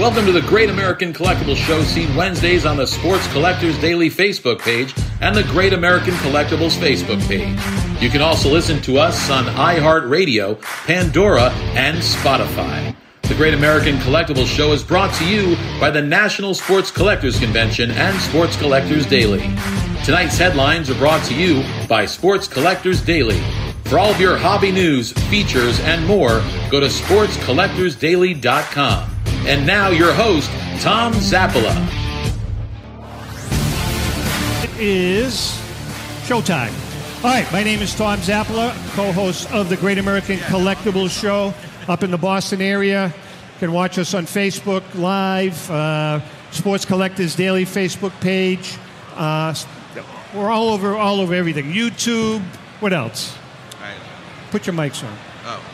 Welcome to the Great American Collectibles Show, seen Wednesdays on the Sports Collectors Daily Facebook page and the Great American Collectibles Facebook page. You can also listen to us on iHeartRadio, Pandora, and Spotify. The Great American Collectibles Show is brought to you by the National Sports Collectors Convention and Sports Collectors Daily. Tonight's headlines are brought to you by Sports Collectors Daily. For all of your hobby news, features, and more, go to sportscollectorsdaily.com. And now, your host, Tom Zappala. It is showtime. All right, my name is Tom Zappala, co host of the Great American Collectibles Show up in the Boston area. You can watch us on Facebook Live, uh, Sports Collectors Daily Facebook page. Uh, we're all over, all over everything. YouTube. What else? Put your mics on. Oh.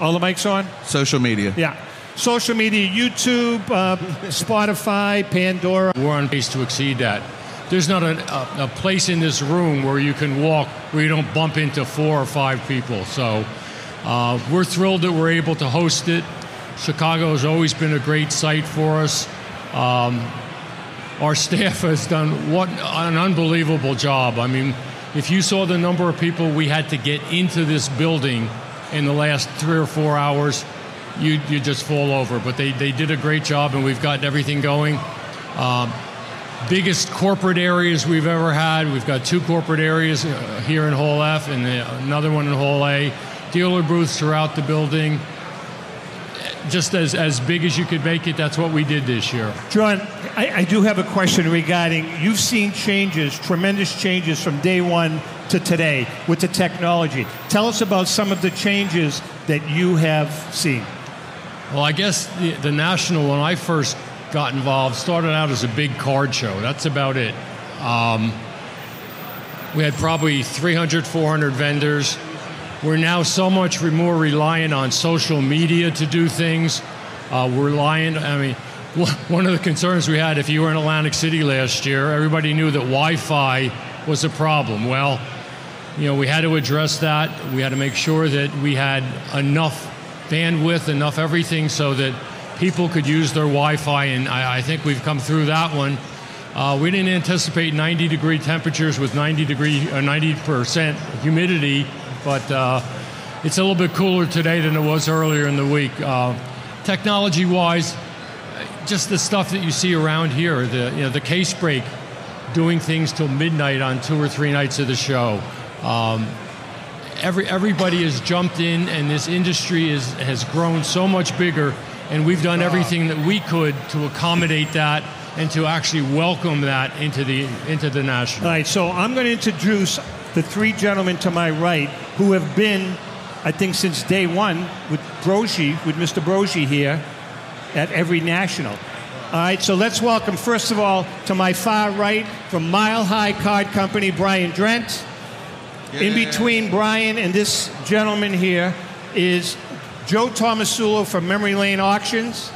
All the mics on? Social media. Yeah. Social media, YouTube, uh, Spotify, Pandora. We're on pace to exceed that. There's not a, a, a, place in this room where you can walk where you don't bump into four or five people. So uh, we're thrilled that we're able to host it. Chicago has always been a great site for us. Um, our staff has done what an unbelievable job. I mean, if you saw the number of people we had to get into this building in the last three or four hours, you you just fall over. But they, they did a great job, and we've gotten everything going. Um, biggest corporate areas we've ever had. We've got two corporate areas uh, here in Hall F and the, another one in Hall A. Dealer booths throughout the building. Just as, as big as you could make it, that's what we did this year. John, I, I do have a question regarding you've seen changes, tremendous changes from day one to today with the technology. Tell us about some of the changes that you have seen. Well, I guess the, the national, when I first got involved, started out as a big card show. That's about it. Um, we had probably 300, 400 vendors. We're now so much more reliant on social media to do things. Uh, we're reliant, I mean, one of the concerns we had if you were in Atlantic City last year, everybody knew that Wi Fi was a problem. Well, you know, we had to address that. We had to make sure that we had enough bandwidth, enough everything so that people could use their Wi Fi, and I, I, think we've come through that one. Uh, we didn't anticipate 90 degree temperatures with 90 degree, uh, 90% humidity, but uh, it's a little bit cooler today than it was earlier in the week. Uh, technology wise, just the stuff that you see around here, the, you know, the case break, doing things till midnight on two or three nights of the show. Um, every, everybody has jumped in, and this industry is, has grown so much bigger, and we've done everything that we could to accommodate that and to actually welcome that into the into the national. All right, so I'm going to introduce the three gentlemen to my right who have been, I think, since day one with Broggi, with Mr. Broggi here at every national. All right, so let's welcome, first of all, to my far right from Mile High Card Company, Brian Drent. Yeah. In between Brian and this gentleman here is Joe Tomasulo from Memory Lane Auctions.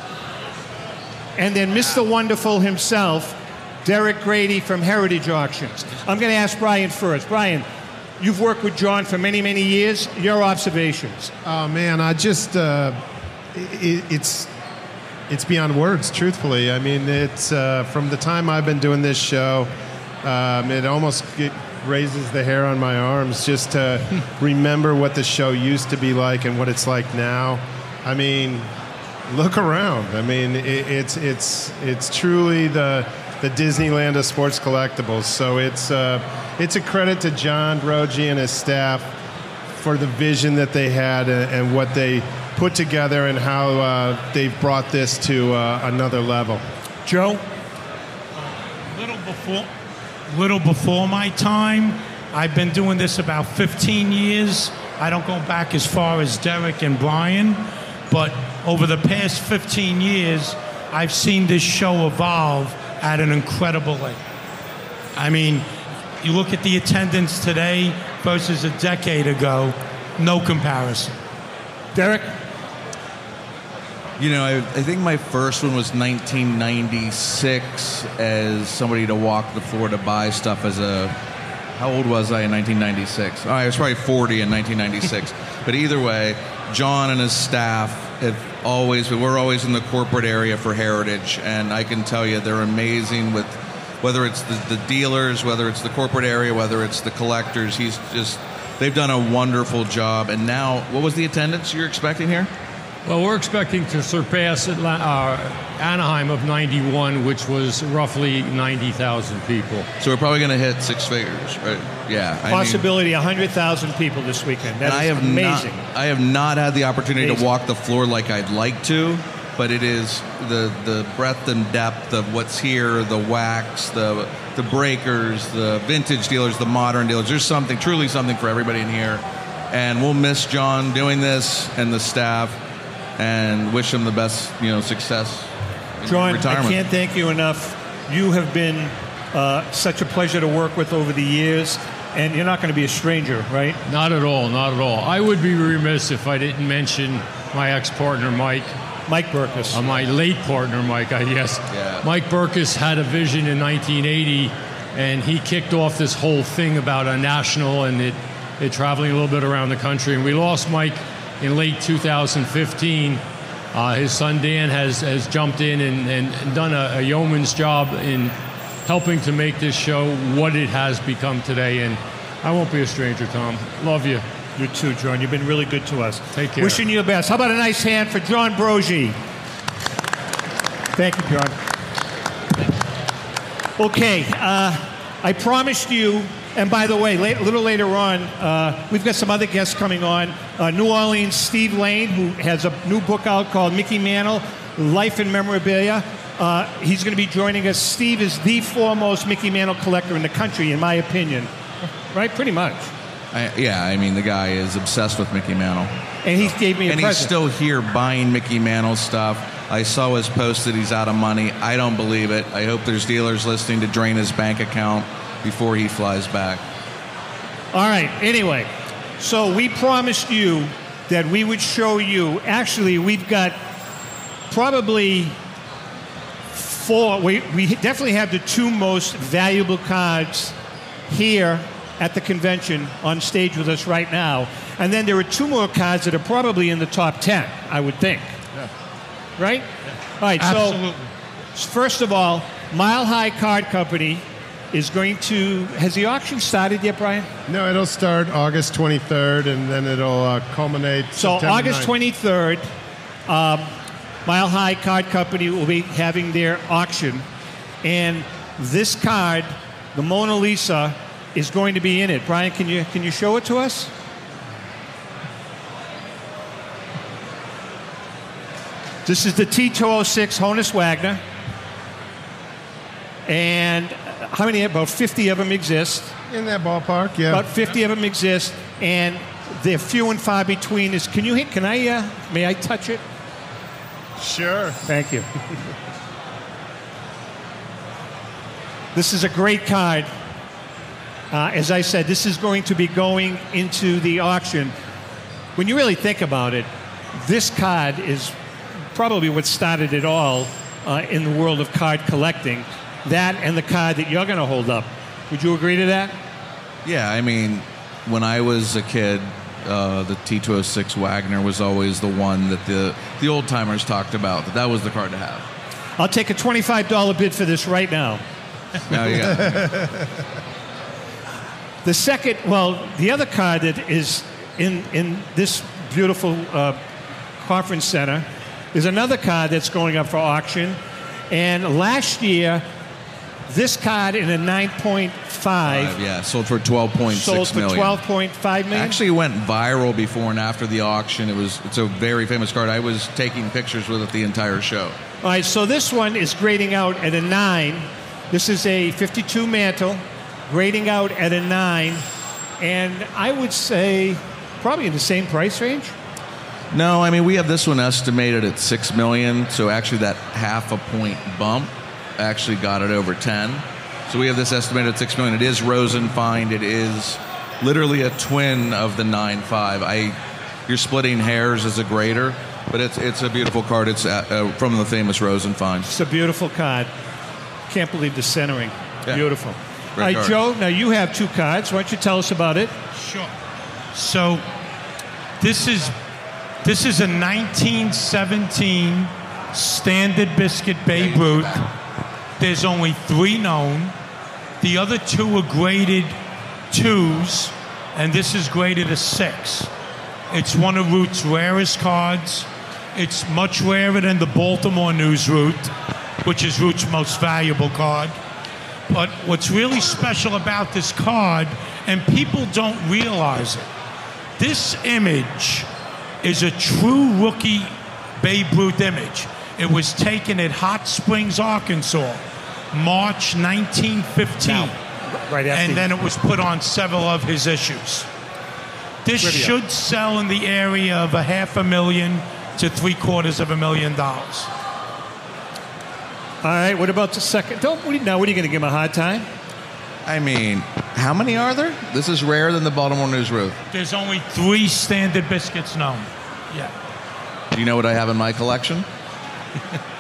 And then Mr. Wonderful himself, Derek Grady from Heritage Auctions. I'm going to ask Brian first. Brian, you've worked with John for many, many years. Your observations? Oh man, I just uh, it, it's it's beyond words. Truthfully, I mean, it's uh, from the time I've been doing this show. Um, it almost raises the hair on my arms just to remember what the show used to be like and what it's like now. I mean, look around. I mean, it, it's it's it's truly the the Disneyland of sports collectibles. So it's uh, it's a credit to John Broggi and his staff for the vision that they had and, and what they put together and how uh, they've brought this to uh, another level. Joe, a little before little before my time. I've been doing this about 15 years. I don't go back as far as Derek and Brian, but over the past 15 years, I've seen this show evolve at an incredible rate. I mean, you look at the attendance today versus a decade ago, no comparison. Derek? You know, I, I, think my first one was 1996 as somebody to walk the floor to buy stuff as a. How old was I in 1996? Oh, I was probably 40 in 1996. but either way, John and his staff have always, we're always in the corporate area for Heritage, and I can tell you they're amazing with whether it's the, the dealers, whether it's the corporate area, whether it's the collectors. He's just, they've done a wonderful job. And now, what was the attendance you're expecting here? Well, we're expecting to surpass Atla- uh, Anaheim of 91, which was roughly 90,000 people. So we're probably going to hit six figures, right? Yeah. I mean- Possibility 100,000 people this weekend. That and is I have amazing. Not, I have not had the opportunity Amazing. to walk the floor like I'd like to, but it is the the breadth and depth of what's here, the wax, the the breakers, the vintage dealers, the modern dealers. There's something, truly something for everybody in here, and we'll miss John doing this and the staff, and wish him the best, you know, success. in John, retirement. I can't thank you enough. You have been uh, such a pleasure to work with over the years, and you're not going to be a stranger, right? Not at all, not at all. I would be remiss if I didn't mention my ex partner, Mike. Mike Berkus. Uh, my late partner, Mike, I guess. Yeah. Mike Berkus had a vision in 1980, and he kicked off this whole thing about a national and it, it traveling a little bit around the country. And we lost Mike in late 2015. Uh, his son Dan has, has jumped in and, and done a, a yeoman's job in helping to make this show what it has become today. And I won't be a stranger, Tom. Love you. You too, John. You've been really good to us. Take care. Wishing you the best. How about a nice hand for John Broggi? Thank you, John. Okay, uh, I promised you, and by the way, late, a little later on, uh, we've got some other guests coming on. Uh, New Orleans Steve Lane, who has a new book out called Mickey Mantle Life and Memorabilia. Uh, he's going to be joining us. Steve is the foremost Mickey Mantle collector in the country, in my opinion. Right? Pretty much. I, yeah, I mean the guy is obsessed with Mickey Mantle. And he gave me a and he's still here buying Mickey Mantle stuff. I saw his post that he's out of money. I don't believe it. I hope there's dealers listening to drain his bank account before he flies back. All right. Anyway, so we promised you that we would show you. Actually, we've got probably four. We, we definitely have the two most valuable cards here at the convention on stage with us right now. And then there are two more cards that are probably in the top 10, I would think. Yeah. Right? Yeah. All right. Absolutely. So, first of all, Mile High Card Company is going to. Has the auction started yet, Brian? No, it'll start August 23rd, and then it'll uh, culminate. So September August 9th. 23rd, um, Mile High Card Company will be having their auction, and this card, the Mona Lisa, is going to be in it. Brian, can you can you show it to us? This is the T206 Honus Wagner, and how many? About 50 of them exist. In that ballpark, yeah. About 50 of them exist, and they're few and far between. Is can you hit? Can I? Uh, may I touch it? sure. Thank you. this is a great card. Uh, as I said, this is going to be going into the auction. When you really think about it, this card is probably what started it all uh, in the world of card collecting. That and the card that you're going to hold up. Would you agree to that? Yeah, I mean, when I was a kid, uh, the T206 Wagner was always the one that the the old timers talked about. That that was the card to have. I'll take a $25 bid for this right now. Now you got The second, well, the other card that is in, in this beautiful uh, conference center is another card that's going up for auction. And last year, this card in a 9.5 five, yeah, sold for twelve point sold six for million. 12.5 million. Actually went viral before and after the auction. It was it's a very famous card. I was taking pictures with it the entire show. All right, so this one is grading out at a 9. This is a 52 mantle, grading out at a 9. And I would say probably in the same price range. No, I mean we have this one estimated at six million. So actually, that half a point bump actually got it over ten. So we have this estimated at six million. It is Rosen find. It is literally a twin of the nine five. I, you're splitting hairs as a grader, but it's it's a beautiful card. It's uh, uh, from the famous Rosen find. It's a beautiful card. Can't believe the centering. Yeah. Beautiful. All Great right. Joe, now you have two cards. Why don't you tell us about it? Sure. So, this is This is a 1917 standard biscuit Babe Ruth. There's only three known. The other two are graded twos, and this is graded a six. It's one of Ruth's rarest cards. It's much rarer than the Baltimore News Ruth, which is Ruth's most valuable card. But what's really special about this card, and people don't realize it, this image is a true rookie Babe Ruth image. It was taken at Hot Springs, Arkansas, March 1915. Right after and then it was put on several of his issues. This Trivia. should sell in the area of a half a million to three quarters of a million dollars. All right, what about the second? Don't, what are you, now, what are you going to give him a hard time? I mean, how many are there? This is rarer than the Baltimore News Ruth. There's only three standard biscuits known. Yeah. Do you know what I have in my collection?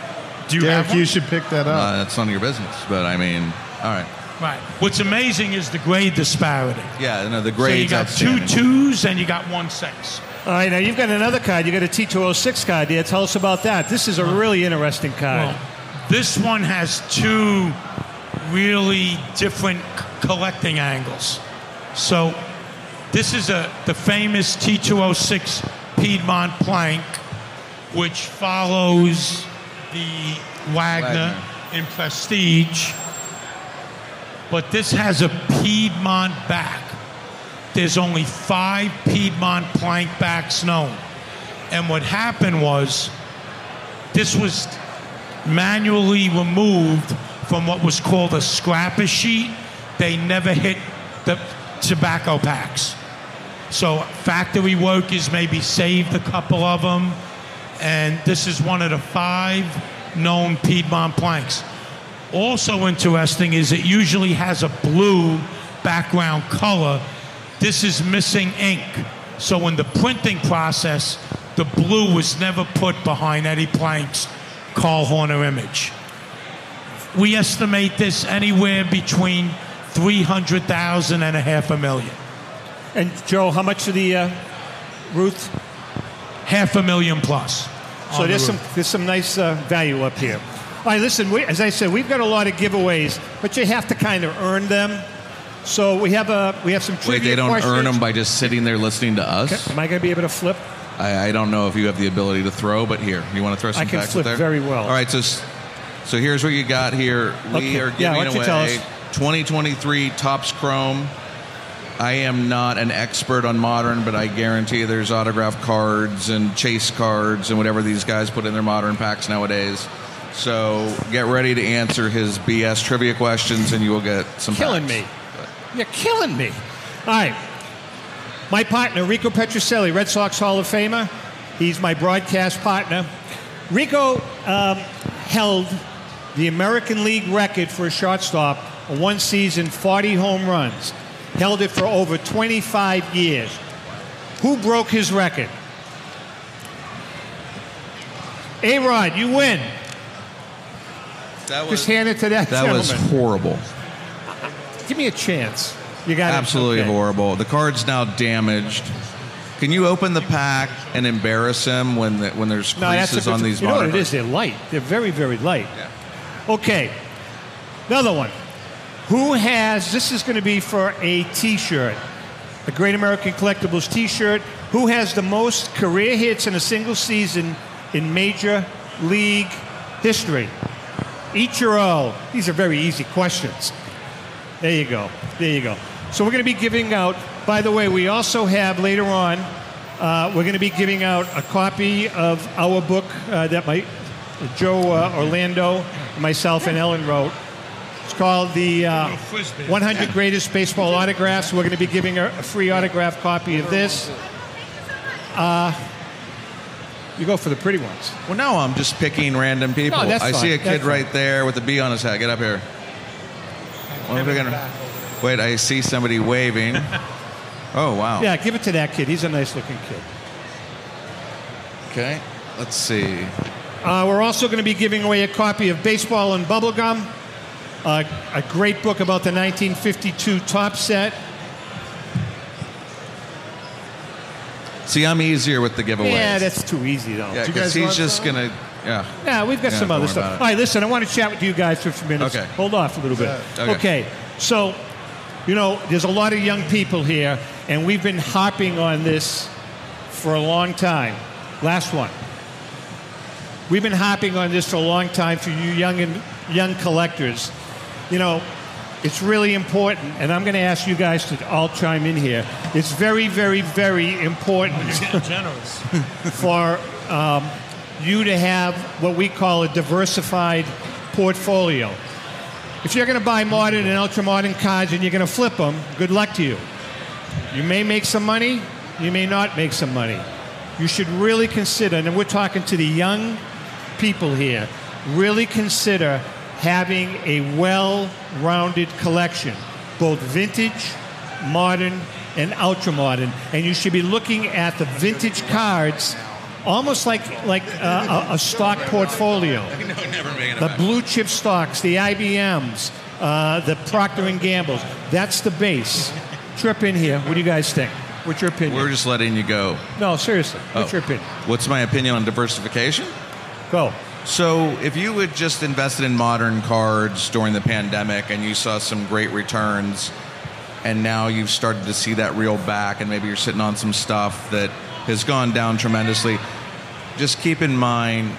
Do you Derek, have one? you should pick that up. Uh, that's none of your business. But I mean, all right. Right. What's amazing is the grade disparity. Yeah, no, the So you got two twos and you got one six. All right, now you've got another card. You got a T206 card there. Tell us about that. This is a really interesting card. Well, this one has two really different c- collecting angles. So this is a the famous T206 Piedmont plank, which follows the Wagner, Wagner. in Prestige. But this has a Piedmont back. There's only five Piedmont plank backs known. And what happened was this was manually removed from what was called a scrapper sheet. They never hit the tobacco packs. So factory workers maybe saved a couple of them, and this is one of the five known Piedmont planks. Also interesting is it usually has a blue background color. This is missing ink. So in the printing process, the blue was never put behind Eddie Plank's Carl Horner image. We estimate this anywhere between 300,000 and a half a million. And Joe, how much of the uh, Ruth? Half a million plus. So there's the some there's some nice uh, value up here. All right, listen. We, as I said, we've got a lot of giveaways, but you have to kind of earn them. So we have a we have some trivia Wait, they don't questions. earn them by just sitting there listening to us? Am I going to be able to flip? I, I don't know if you have the ability to throw, but here, you want to throw some I can facts flip there? very well. All right, so so here's what you got here. We Okay. are giving why don't you tell away 2023 Topps Chrome. I am not an expert on modern, but I guarantee there's autograph cards and chase cards and whatever these guys put in their modern packs nowadays. So get ready to answer his BS trivia questions, and you will get some. Killing facts. me. You're killing me. All right. My partner, Rico Petrocelli, Red Sox Hall of Famer. He's my broadcast partner. Rico um, held the American League record for a shortstop, a one season, 40 home runs. Held it for over 25 years. Who broke his record? A Rod, you win. That was Just hand it to that, that was horrible. Give me a chance. You got it. Absolutely Okay. horrible. The card's now damaged. Can you open the pack and embarrass him when the, when there's No, creases on these You know what it is? They're light. They're very, very light. Yeah. Okay. Another one. Who has, this is going to be for a t shirt, a Great American Collectibles t shirt. Who has the most career hits in a single season in Major League history? Ichiro. These are very easy questions. There you go. There you go. So we're going to be giving out, by the way, we also have later on, uh, we're going to be giving out a copy of our book uh, that my Joe uh, Orlando, myself, and Ellen wrote. It's called the uh, 100 Greatest Baseball Autographs. We're going to be giving a, a free autograph copy of this. Uh, you go for the pretty ones. Well, no, I'm just picking random people. No, that's I see a kid That's right there with a bee on his hat. Get up here. What gonna- Wait, I see somebody waving. Oh wow. Yeah, give it to that kid. He's a nice looking kid. Okay. Let's see. Uh, we're also going to be giving away a copy of Baseball and Bubblegum, uh, a great book about the 1952 Topps set. See, I'm easier with the giveaways. Yeah, that's too easy though. Yeah, because he's just some? gonna. Yeah. Yeah, we've got Yeah, some other stuff. All right, listen, I want to chat with you guys for a few minutes. Okay. Hold off a little bit. Okay. okay, so, you know, there's a lot of young people here, and we've been harping on this for a long time. Last one. We've been harping on this for a long time for you young and young collectors. You know, it's really important, and I'm going to ask you guys to all chime in here. It's very, very, very important generous. for um, you to have what we call a diversified portfolio. If you're going to buy modern and ultra modern cards and you're going to flip them, good luck to you. You may make some money, you may not make some money. You should really consider, and we're talking to the young people here, really consider having a well rounded collection, both vintage, modern, and ultra modern. And you should be looking at the vintage cards almost like, like uh, a, a stock portfolio the blue chip stocks, the IBMs, uh, the Procter and Gambles. That's the base. Trip in here. What do you guys think? What's your opinion? We're just letting you go. no, seriously. What's Oh. your opinion? What's my opinion on diversification? Go. So, if you had just invested in modern cards during the pandemic and you saw some great returns, and now you've started to see that reel back, and maybe you're sitting on some stuff that has gone down tremendously, just keep in mind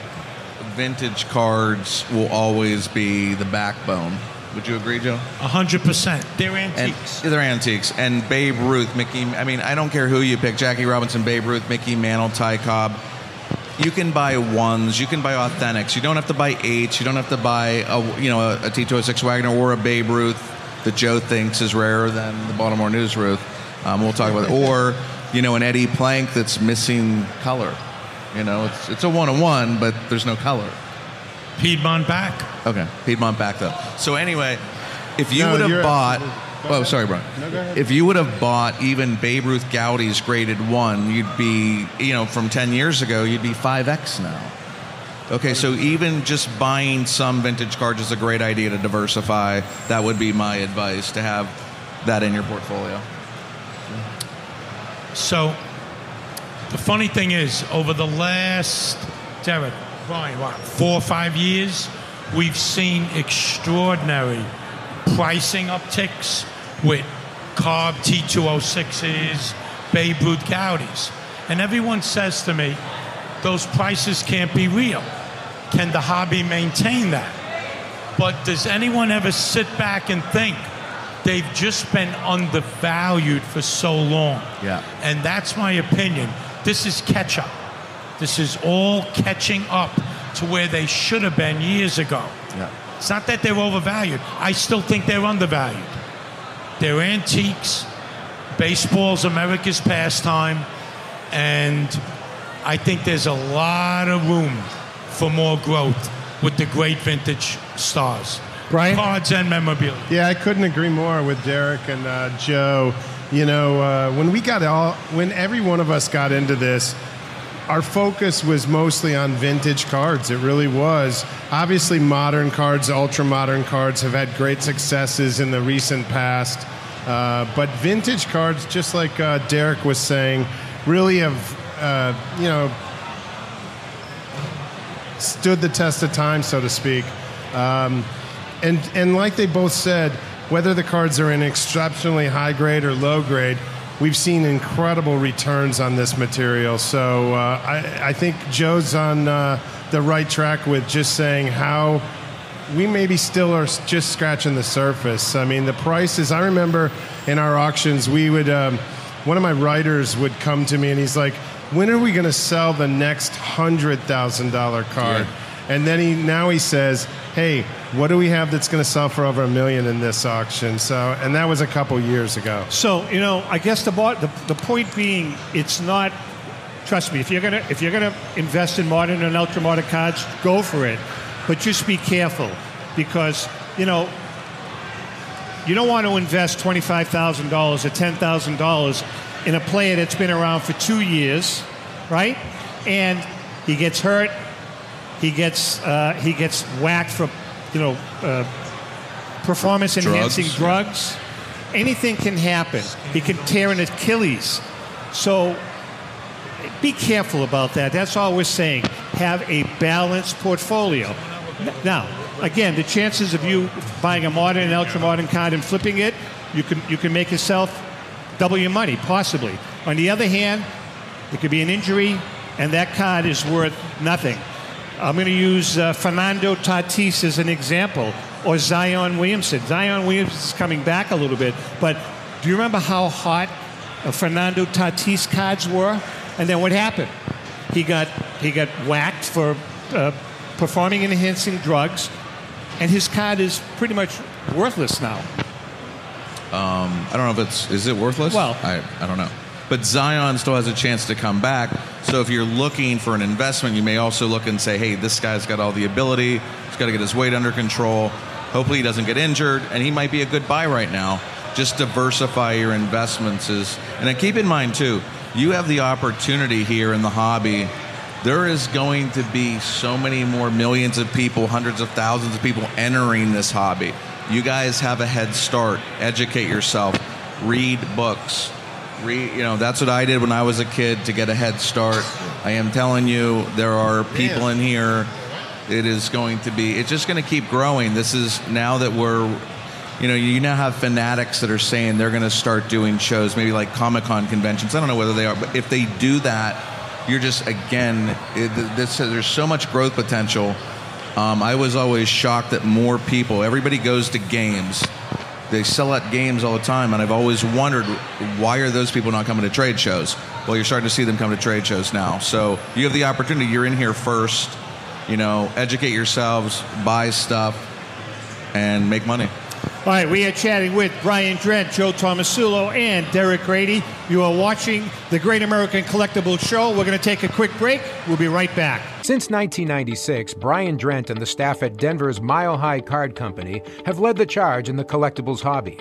vintage cards will always be the backbone. Would you agree, Joe? hundred percent. They're And antiques. they're antiques. And Babe Ruth, Mickey. I mean, I don't care who you pick: Jackie Robinson, Babe Ruth, Mickey Mantle, Ty Cobb. You can buy ones. You can buy authentics. You don't have to buy eights. You don't have to buy a you know a, a T206 Wagner or a Babe Ruth that Joe thinks is rarer than the Baltimore News Ruth. Um, we'll talk about it. Or you know an Eddie Plank that's missing color. You know, it's it's a one on one, but there's no color. Piedmont back. Okay, Piedmont back though. So anyway, if you No, would have bought, absolutely- go oh sorry, Brian. No, go ahead. If you would have bought even Babe Ruth Goudeys graded one, you'd be, you know, from ten years ago, you'd be five x now. Okay, so even just buying some vintage cards is a great idea to diversify. That would be my advice to have that in your portfolio. So, the funny thing is, over the last, Derek, Brian, what, four or five years, we've seen extraordinary pricing upticks with Carb T206s, Babe Ruth Goudeys. And everyone says to me, those prices can't be real. Can the hobby maintain that? But does anyone ever sit back and think they've just been undervalued for so long? Yeah. And that's my opinion. This is catch up. This is all catching up to where they should have been years ago. Yeah. It's not that they're overvalued. I still think they're undervalued. They're antiques. Baseball's America's pastime. And I think there's a lot of room for more growth with the great vintage stars. Brian? Cards and memorabilia. Yeah, I couldn't agree more with Derek and uh, Joe. You know, uh, when we got all, when every one of us got into this, our focus was mostly on vintage cards. It really was. Obviously, modern cards, ultra modern cards, have had great successes in the recent past. Uh, but vintage cards, just like uh, Derek was saying, really have, uh, you know, stood the test of time, so to speak. Um, and and like they both said, whether the cards are in exceptionally high grade or low grade, we've seen incredible returns on this material. So uh, I, I think Joe's on uh, the right track with just saying how we maybe still are just scratching the surface. I mean, the prices. I remember in our auctions, we would. Um, one of my writers would come to me and he's like, "When are we going to sell the next hundred thousand dollar card?" And then he now he says, "Hey, what do we have that's going to sell for over a million in this auction?" So, and that was a couple years ago. So you know, I guess the, the the point being, it's not. Trust me, if you're gonna if you're gonna invest in modern and ultra modern cards, go for it, but just be careful because you know you don't want to invest twenty five thousand dollars or ten thousand dollars in a player that's been around for two years, right? And he gets hurt, he gets uh, he gets whacked for you know uh, performance enhancing Drugs. drugs. Anything can happen. He can tear an Achilles. So be careful about that. That's all we're saying. Have a balanced portfolio. Now, again, the chances of you buying a modern and ultra modern card and flipping it, you can you can make yourself double your money possibly. On the other hand, it could be an injury, and that card is worth nothing. I'm going to use uh, Fernando Tatis as an example, or Zion Williamson. Zion Williamson is coming back a little bit, but do you remember how hot uh, Fernando Tatis cards were? And then what happened? He got he got whacked for uh, performing enhancing drugs, and his card is pretty much worthless now. Um, I don't know if it's is it worthless. Well- I I don't know. But Zion still has a chance to come back. So if you're looking for an investment, you may also look and say, hey, this guy's got all the ability. He's got to get his weight under control. Hopefully he doesn't get injured, and he might be a good buy right now. Just diversify your investments is, and then keep in mind too, you have the opportunity here in the hobby. There is going to be so many more millions of people, hundreds of thousands of people entering this hobby. You guys have a head start. Educate yourself. Read books. You know, that's what I did when I was a kid to get a head start. I am telling you, there are people in here. It is going to be. It's just going to keep growing. This is now that we're you know, you now have fanatics that are saying they're going to start doing shows, maybe like Comic Con conventions. I don't know whether they are, but if they do that, you're just again, it, this, there's so much growth potential. Um, I was always shocked that more people. Everybody goes to games. They sell at games all the time, and I've always wondered why are those people not coming to trade shows? Well, you're starting to see them come to trade shows now. So you have the opportunity. You're in here first. You know, educate yourselves, buy stuff, and make money. All right, we are chatting with Brian Drent, Joe Tomasulo, and Derek Grady. You are watching the Great American Collectibles Show. We're going to take a quick break. We'll be right back. Since 1996, Brian Drent and the staff at Denver's Mile High Card Company have led the charge in the collectibles hobby.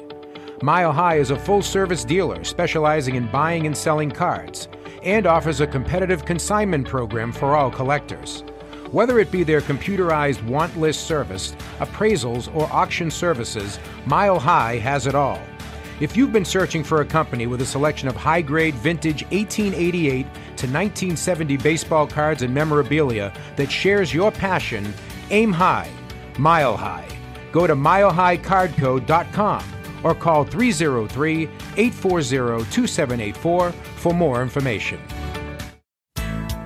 Mile High is a full service dealer specializing in buying and selling cards and offers a competitive consignment program for all collectors. Whether it be their computerized want list service, appraisals, or auction services, Mile High has it all. If you've been searching for a company with a selection of high grade vintage 1888 to 1970 baseball cards and memorabilia that shares your passion, aim high, mile high. Go to milehighcardco.com or call 303 840 2784 for more information.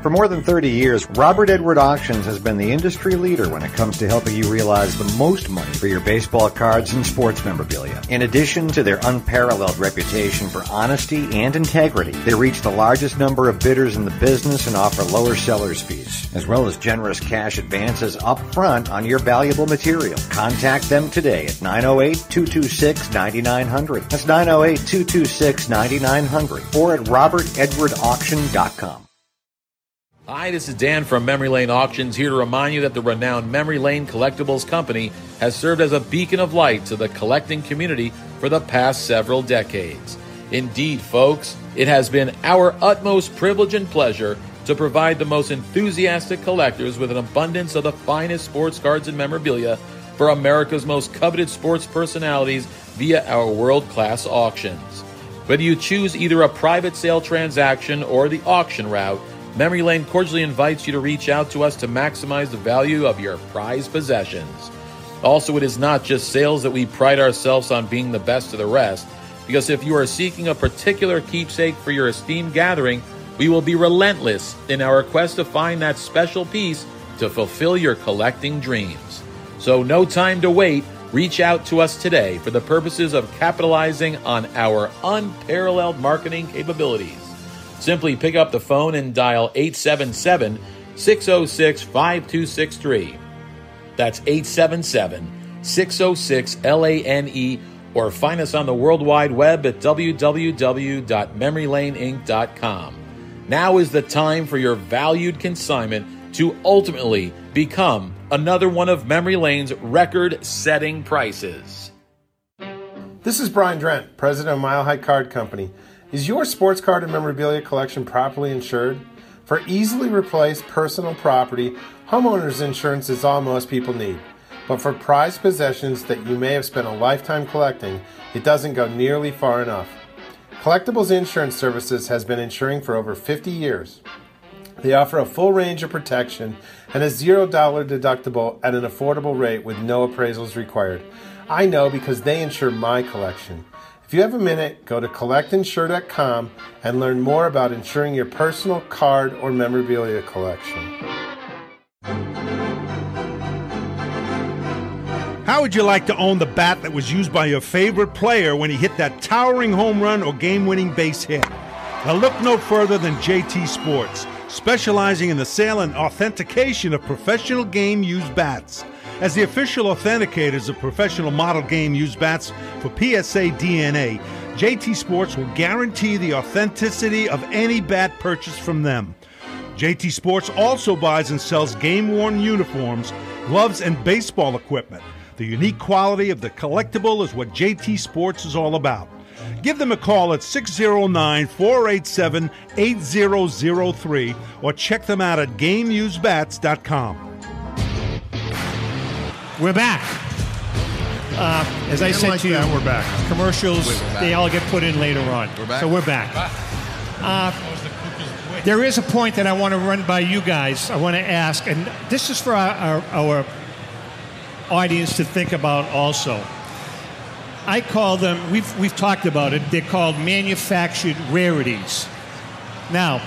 For more than 30 years, Robert Edward Auctions has been the industry leader when it comes to helping you realize the most money for your baseball cards and sports memorabilia. In addition to their unparalleled reputation for honesty and integrity, they reach the largest number of bidders in the business and offer lower seller's fees, as well as generous cash advances up front on your valuable material. Contact them today at 908-226-9900. That's 908-226-9900 or at robertedwardauction.com. Hi, this is Dan from Memory Lane Auctions here to remind you that the renowned Memory Lane Collectibles Company has served as a beacon of light to the collecting community for the past several decades. Indeed, folks, it has been our utmost privilege and pleasure to provide the most enthusiastic collectors with an abundance of the finest sports cards and memorabilia for America's most coveted sports personalities via our world class auctions. Whether you choose either a private sale transaction or the auction route, Memory Lane cordially invites you to reach out to us to maximize the value of your prized possessions. Also, it is not just sales that we pride ourselves on being the best of the rest, because if you are seeking a particular keepsake for your esteemed gathering, we will be relentless in our quest to find that special piece to fulfill your collecting dreams. So, no time to wait. Reach out to us today for the purposes of capitalizing on our unparalleled marketing capabilities. Simply pick up the phone and dial 877 606 5263. That's 877 606 LANE or find us on the World Wide Web at www.memorylaneinc.com. Now is the time for your valued consignment to ultimately become another one of Memory Lane's record setting prices. This is Brian Drent, president of Mile High Card Company. Is your sports card and memorabilia collection properly insured? For easily replaced personal property, homeowners insurance is all most people need. But for prized possessions that you may have spent a lifetime collecting, it doesn't go nearly far enough. Collectibles Insurance Services has been insuring for over 50 years. They offer a full range of protection and a $0 deductible at an affordable rate with no appraisals required. I know because they insure my collection. If you have a minute, go to collectinsure.com and learn more about insuring your personal card or memorabilia collection. How would you like to own the bat that was used by your favorite player when he hit that towering home run or game winning base hit? Now, look no further than JT Sports, specializing in the sale and authentication of professional game used bats. As the official authenticators of professional model game used bats for PSA DNA, JT Sports will guarantee the authenticity of any bat purchased from them. JT Sports also buys and sells game worn uniforms, gloves, and baseball equipment. The unique quality of the collectible is what JT Sports is all about. Give them a call at 609 487 8003 or check them out at GameUseBats.com. We're back. Uh, as I said like to you, that, we're back. Commercials, we're back. they all get put in later on. We're back? So we're back. Uh, there is a point that I want to run by you guys. I want to ask, and this is for our, our, our audience to think about also. I call them, we've, we've talked about it, they're called manufactured rarities. Now,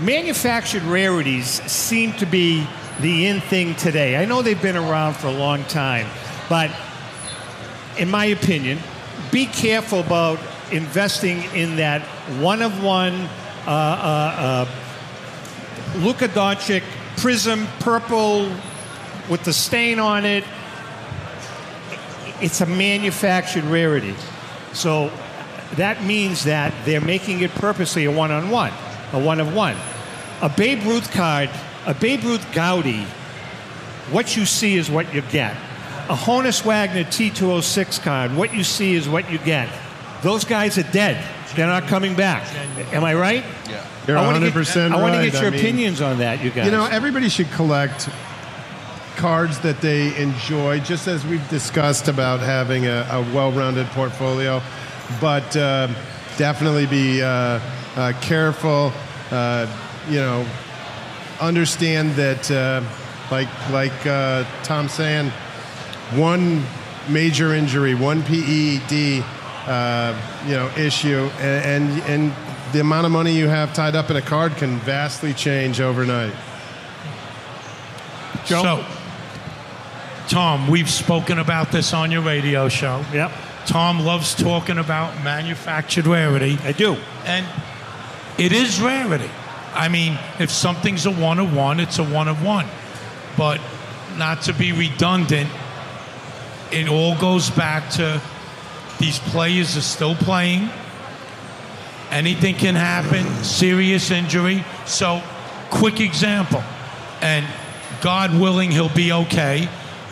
manufactured rarities seem to be the in thing today. I know they've been around for a long time, but in my opinion, be careful about investing in that one of one uh, uh, uh, Luka Doncic Prizm purple with the stain on it. It's a manufactured rarity. So that means that they're making it purposely a one on one, a one of one. A Babe Ruth card, a Babe Ruth Goudey, what you see is what you get. A Honus Wagner T206 card, what you see is what you get. Those guys are dead. They're not coming back. Am I right? Yeah. You're I wanna 100% get, I want to get your I mean, opinions on that, you guys. You know, everybody should collect cards that they enjoy, just as we've discussed about having a, a well-rounded portfolio. But uh, definitely be uh, uh, careful. Uh, you know, understand that, uh, like like uh, Tom saying, one major injury, one PED, uh, you know, issue, and, and and the amount of money you have tied up in a card can vastly change overnight. Joe? So, Tom, we've spoken about this on your radio show. Yep, Tom loves talking about manufactured rarity, I do. and it is rarity. I mean, if something's a one of one, it's a one of one. But not to be redundant, it all goes back to these players are still playing. Anything can happen, serious injury. So, quick example, and God willing, he'll be okay.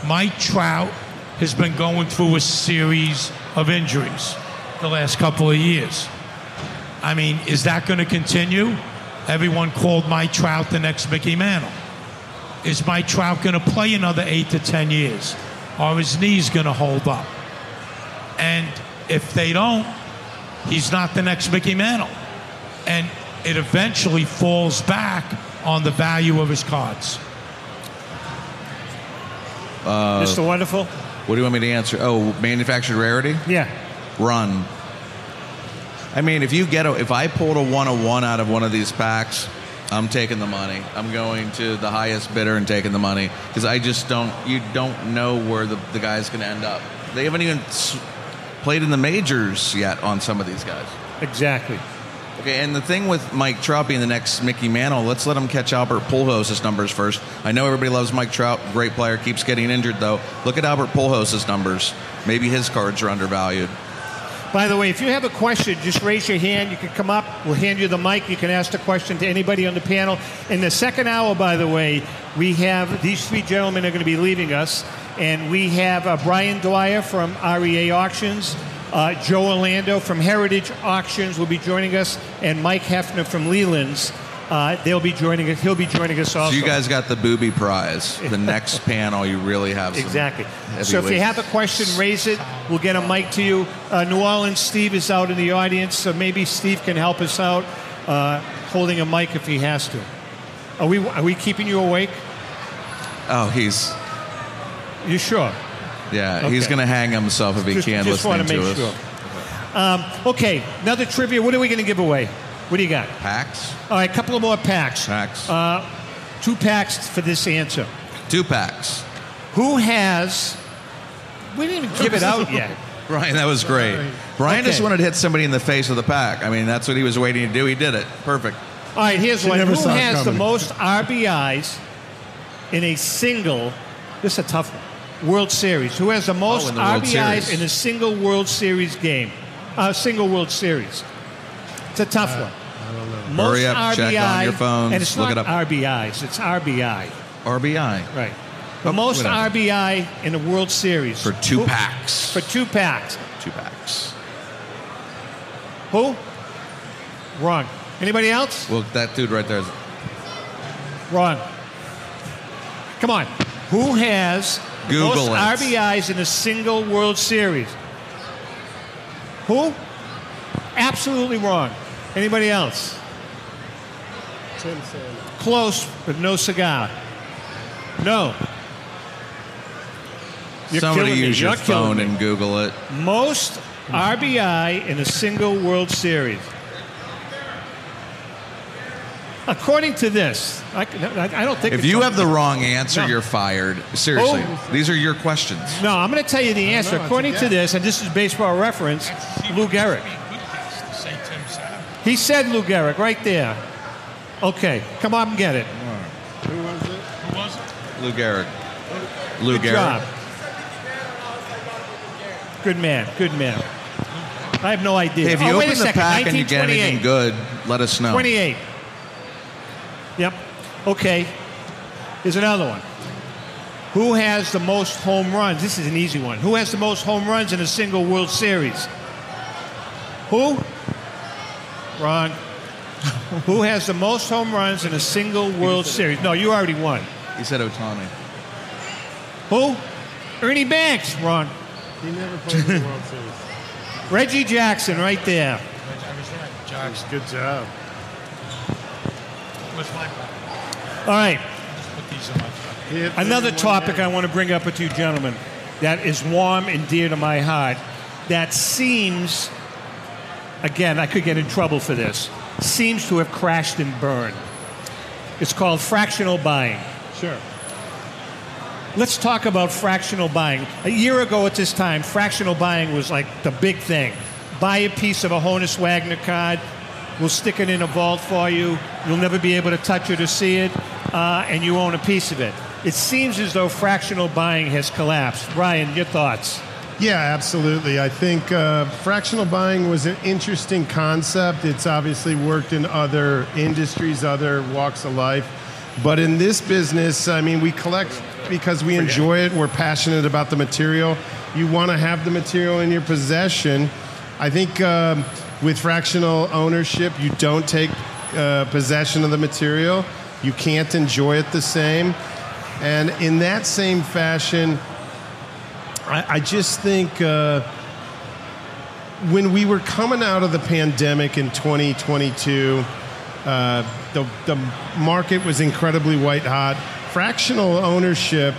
Mike Trout has been going through a series of injuries the last couple of years. I mean, is that going to continue? Everyone called Mike Trout the next Mickey Mantle. Is Mike Trout going to play another eight to ten years? Are his knees going to hold up? And if they don't, he's not the next Mickey Mantle. And it eventually falls back on the value of his cards. Uh, Mr. Wonderful? What do you want me to answer? Oh, manufactured rarity? Yeah. Run. I mean, if you get a, if I pulled a one of one out of one of these packs, I'm taking the money. I'm going to the highest bidder and taking the money because I just don't. You don't know where the, the guy's going to end up. They haven't even played in the majors yet on some of these guys. Exactly. Okay, and the thing with Mike Trout being the next Mickey Mantle, let's let him catch Albert Pujols' numbers first. I know everybody loves Mike Trout, great player, keeps getting injured though. Look at Albert Pujols' numbers. Maybe his cards are undervalued. By the way, if you have a question, just raise your hand. You can come up. We'll hand you the mic. You can ask the question to anybody on the panel. In the second hour, by the way, we have these three gentlemen are going to be leaving us, and we have uh, Brian Dwyer from REA Auctions, uh, Joe Orlando from Heritage Auctions will be joining us, and Mike Heffner from Leland's. Uh, they'll be joining us. He'll be joining us also. So you guys got the booby prize. The next panel, you really have Exactly. So if you have a question, raise it. We'll get a mic to you. Uh, New Orleans Steve is out in the audience, so maybe Steve can help us out. uh, holding a mic if he has to. Are we are we keeping you awake? Oh, he's You sure? yeah. He's going to hang himself if he just can just listening want to to make us. sure. Um, okay, another trivia. What are we going to give away? What do you got? Packs, All right, a couple of more packs. packs, Uh, two packs for this answer. two packs. Who has? We didn't even give it out yet. Brian, that was great. Brian just wanted to hit somebody in the face with a pack. I mean, that's what he was waiting to do. He did it. Perfect. All right, here's She one. Who saw it has the most RBIs in a single? This is a tough one. World Series. Who has the most Oh, in the RBIs in a single World Series game? A single World Series. It's a tough one. Most Hurry up, check on your phones, and it's look not it up. RBIs. It's RBI. RBI Right. Oh, the Oh, most whatever. RBI in a World Series for two Who- packs. For two packs. two packs. Who? Wrong. Anybody else? Well, that dude right there. Is, Wrong. Come on. Who has the Google most it. RBIs in a single World Series? Who? Absolutely wrong. Anybody else? Tim Sanders. Close, but no cigar. No. You're somebody killing me. use your You're killing phone me. and Google it. Most RBI in a single World Series. According to this, I, I I don't think If it's you on- have the wrong answer, No. you're fired. Seriously, Oh. these are your questions. No, I'm going to tell you the answer. According to this, and this is baseball reference, Lou Gehrig. Say Tim Savage. He said Lou Gehrig right there. Okay, come on and get it. Who was it? Who was it? Lou Gehrig. Lou Good Gehrig. job. Good man. Good man. I have no idea. Hey, if you oh, open the second. pack and you get anything good, let us know. 28. Yep. Okay. Here's another one. Who has the most home runs? This is an easy one. Who has the most home runs in a single World Series? Who? Wrong. Who has the most home runs in a single World Series? No, you already won. He said Ohtani. Who? Ernie Banks. Ron. He never played in the World Series. Reggie Jackson, right there. I was right. Jackson. Good job. Where's my back? All right. Put these in my back. He hit Another topic I want to bring up with you gentlemen that is warm and dear to my heart that seems, again, I could get in trouble for this, seems to have crashed and burned. It's called fractional buying. Sure. Let's talk about fractional buying. A year ago at this time, fractional buying was like the big thing. Buy a piece of a Honus Wagner card, we'll stick it in a vault for you. You'll never be able to touch it or see it, uh, and you own a piece of it. It seems as though fractional buying has collapsed. Ryan, your thoughts? Yeah, absolutely. I think uh, fractional buying was an interesting concept. It's obviously worked in other industries, other walks of life. But in this business, I mean, we collect because we enjoy it. We're passionate about the material. You want to have the material in your possession. I think um, with fractional ownership, you don't take uh, possession of the material. You can't enjoy it the same. And in that same fashion, I, I just think uh, when we were coming out of the pandemic in 2022, uh, the, the market was incredibly white hot. Fractional ownership,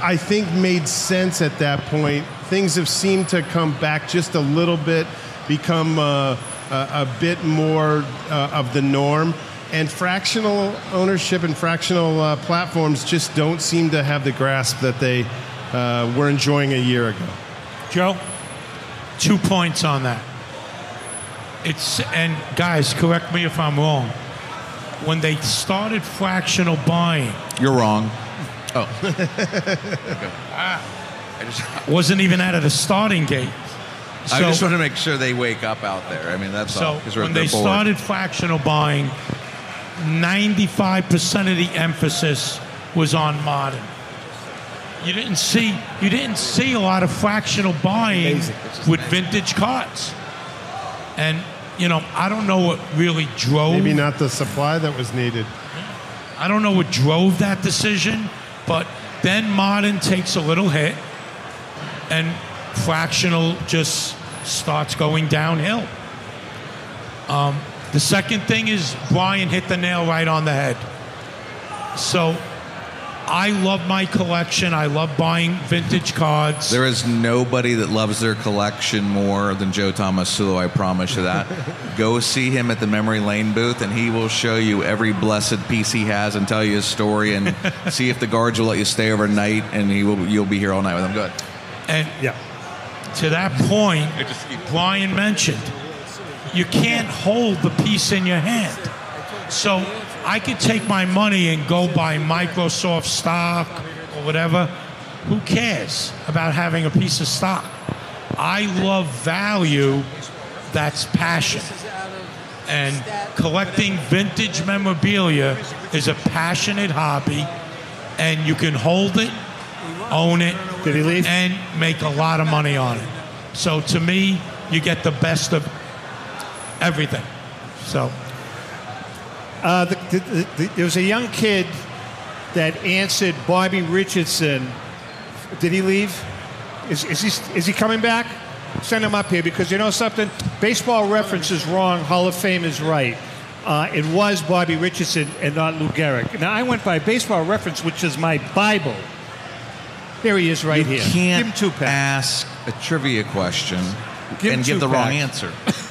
I think, made sense at that point. Things have seemed to come back just a little bit, become uh, a, a bit more uh, of the norm. And fractional ownership and fractional uh, platforms just don't seem to have the grasp that they uh, were enjoying a year ago. Joe? Two points on that. It's and guys, correct me if I'm wrong. When they started fractional buying, You're wrong. Oh, I just wasn't even out of the starting gate. I just want to make sure they wake up out there. I mean, that's all. So 'cause when they're they bored. started fractional buying, 95% of the emphasis was on modern. You didn't see you didn't see a lot of fractional buying with vintage cards. And you know, I don't know what really drove Maybe not the supply that was needed. I don't know what drove that decision, but then modern takes a little hit and fractional just starts going downhill. Um, The second thing is Brian hit the nail right on the head. So I love my collection. I love buying vintage cards. There is nobody that loves their collection more than Joe Tomasulo, I promise you that. Go see him at the Memory Lane booth, and he will show you every blessed piece he has and tell you his story and see if the guards will let you stay overnight, and he will, you'll be here all night with him. Good. And Yeah. to that point, Brian mentioned, you can't hold the piece in your hand. So I could take my money and go buy Microsoft stock or whatever. Who cares about having a piece of stock? I love value that's passion. And collecting vintage memorabilia is a passionate hobby, and you can hold it, own it, Did he leave? and make a lot of money on it. So to me, you get the best of everything. So Uh, the, the, the, the, there was a young kid that answered Bobby Richardson. Did he leave? Is, is, he, is he coming back? Send him up here because you know something? Baseball reference is wrong, Hall of Fame is right. Uh, it was Bobby Richardson and not Lou Gehrig. Now, I went by baseball reference, which is my Bible. There he is right you here. can't him two ask a trivia question Give and give the wrong answer.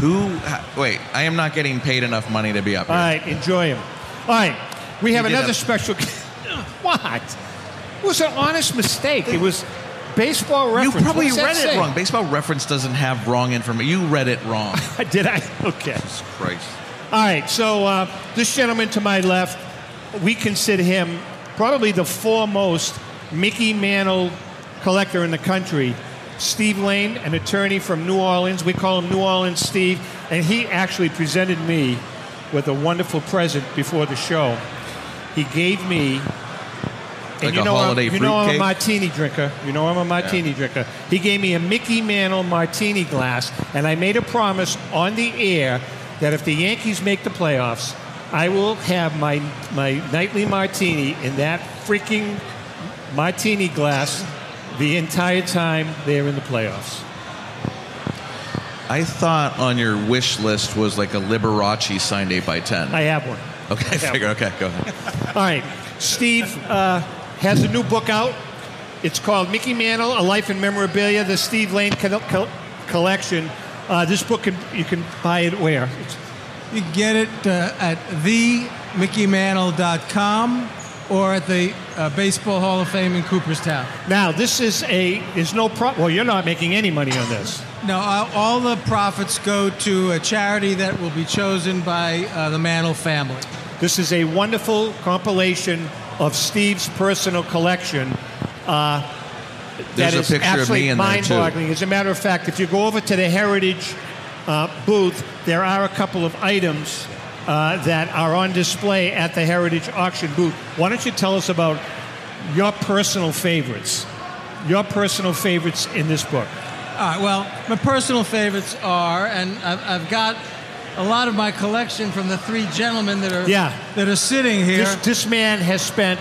Who? ha- Wait, I am not getting paid enough money to be up here. All right, enjoy him. All right, we have another have- special. what? It was an honest mistake. It was baseball reference. you probably read it say? wrong. Baseball Reference doesn't have wrong information. You read it wrong. Did I? Okay. Christ. All right, so uh, this gentleman to my left, we consider him probably the foremost Mickey Mantle collector in the country. Steve Lane, an attorney from New Orleans. We call him New Orleans Steve. And he actually presented me with a wonderful present before the show. He gave me. And Like you a know, holiday I'm, you know I'm a martini drinker. You know I'm a martini drinker. He gave me a Mickey Mantle martini glass, and I made a promise on the air that if the Yankees make the playoffs, I will have my my nightly martini in that freaking martini glass the entire time they're in the playoffs. I thought on your wish list was like a Liberace signed 8 by 10 I have one. Okay, I figured. Okay, go ahead. All right. Steve uh, has a new book out. It's called Mickey Mantle, A Life in Memorabilia, the Steve Lane co- co- Collection. Uh, this book, can, you can buy it where? It's- You can get it uh, at themickeymantle.com or at the uh, Baseball Hall of Fame in Cooperstown. Now, this is a, there's no pro, well, you're not making any money on this. No, all- all the profits go to a charity that will be chosen by uh, the Mantle family. This is a wonderful compilation of Steve's personal collection. Uh, There's that a is picture of absolutely me in there, too. mind-boggling. As a matter of fact, if you go over to the Heritage uh, booth, there are a couple of items uh, that are on display at the Heritage auction booth. Why don't you tell us about your personal favorites? Your personal favorites in this book. All right, well, my personal favorites are, and I've, I've got a lot of my collection from the three gentlemen that are Yeah. that are sitting here. This, this man has spent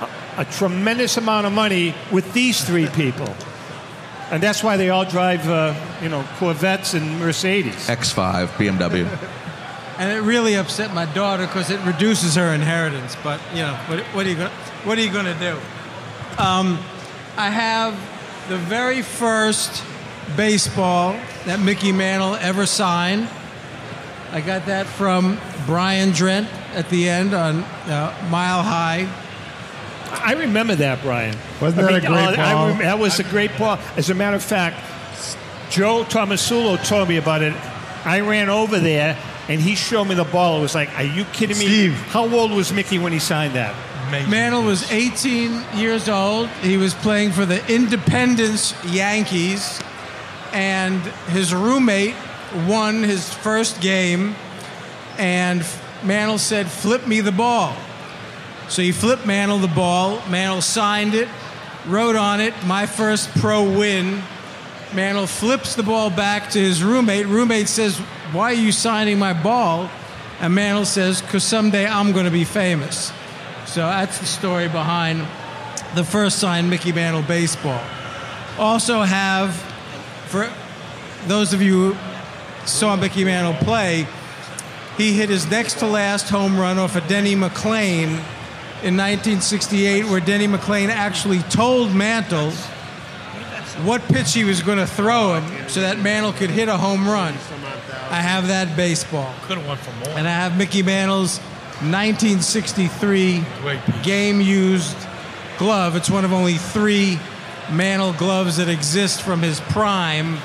a, a tremendous amount of money with these three people. And that's why they all drive, uh, you know, Corvettes and Mercedes. X5 BMW. and it really upset my daughter because it reduces her inheritance. But you know, what, what are you going what are you going to do? Um, I have the very first baseball that Mickey Mantle ever signed. I got that from Brian Drent at the end on uh, Mile High. I remember that, Brian. Wasn't I that a great uh, I ball? rem- that was a great ball. As a matter of fact, Joe Tomasulo told me about it. I ran over there, and he showed me the ball. It was like, are you kidding me? Steve. How old was Mickey when he signed that? Mantle was 18 years old. He was playing for the Independence Yankees, and his roommate won his first game. And Mantle said, "Flip me the ball." So he flipped Mantle the ball. Mantle signed it, wrote on it, "My first pro win." Mantle flips the ball back to his roommate. Roommate says, "Why are you signing my ball?" And Mantle says, "Because someday I'm going to be famous." So that's the story behind the first signed Mickey Mantle baseball. Also have, for those of you who saw Mickey Mantle play, he hit his next to last home run off of Denny McLain in 1968, where Denny McLain actually told Mantle what pitch he was going to throw him so that Mantle could hit a home run. I have that baseball. Could have went for more. And I have Mickey Mantle's 1963 game used glove. It's one of only three Mantle gloves that exist from his prime.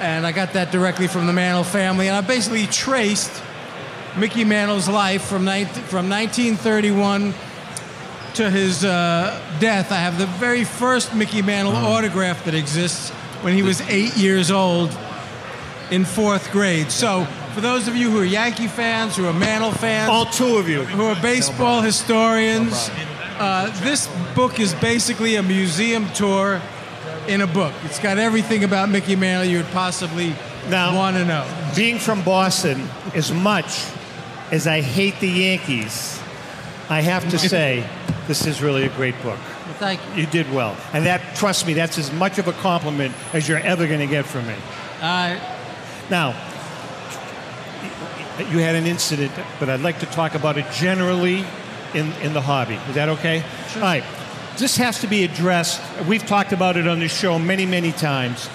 And I got that directly from the Mantle family. And I basically traced Mickey Mantle's life from, 19, from 1931 to his uh, death. I have the very first Mickey Mantle autograph that exists when he was eight years old in fourth grade. So, for those of you who are Yankee fans, who are Mantle fans, All two of you. who are baseball historians, uh, this book is basically a museum tour in a book. It's got everything about Mickey Mantle you would possibly Now- want to know. Being from Boston, as much as I hate the Yankees, I have to say this is really a great book. Well, thank you. You did well. And that, trust me, that's as much of a compliment as you're ever going to get from me. Uh, Now, you had an incident, but I'd like to talk about it generally in, in the hobby. Is that okay? Sure. All right. This has to be addressed. We've talked about it on this show many, many times.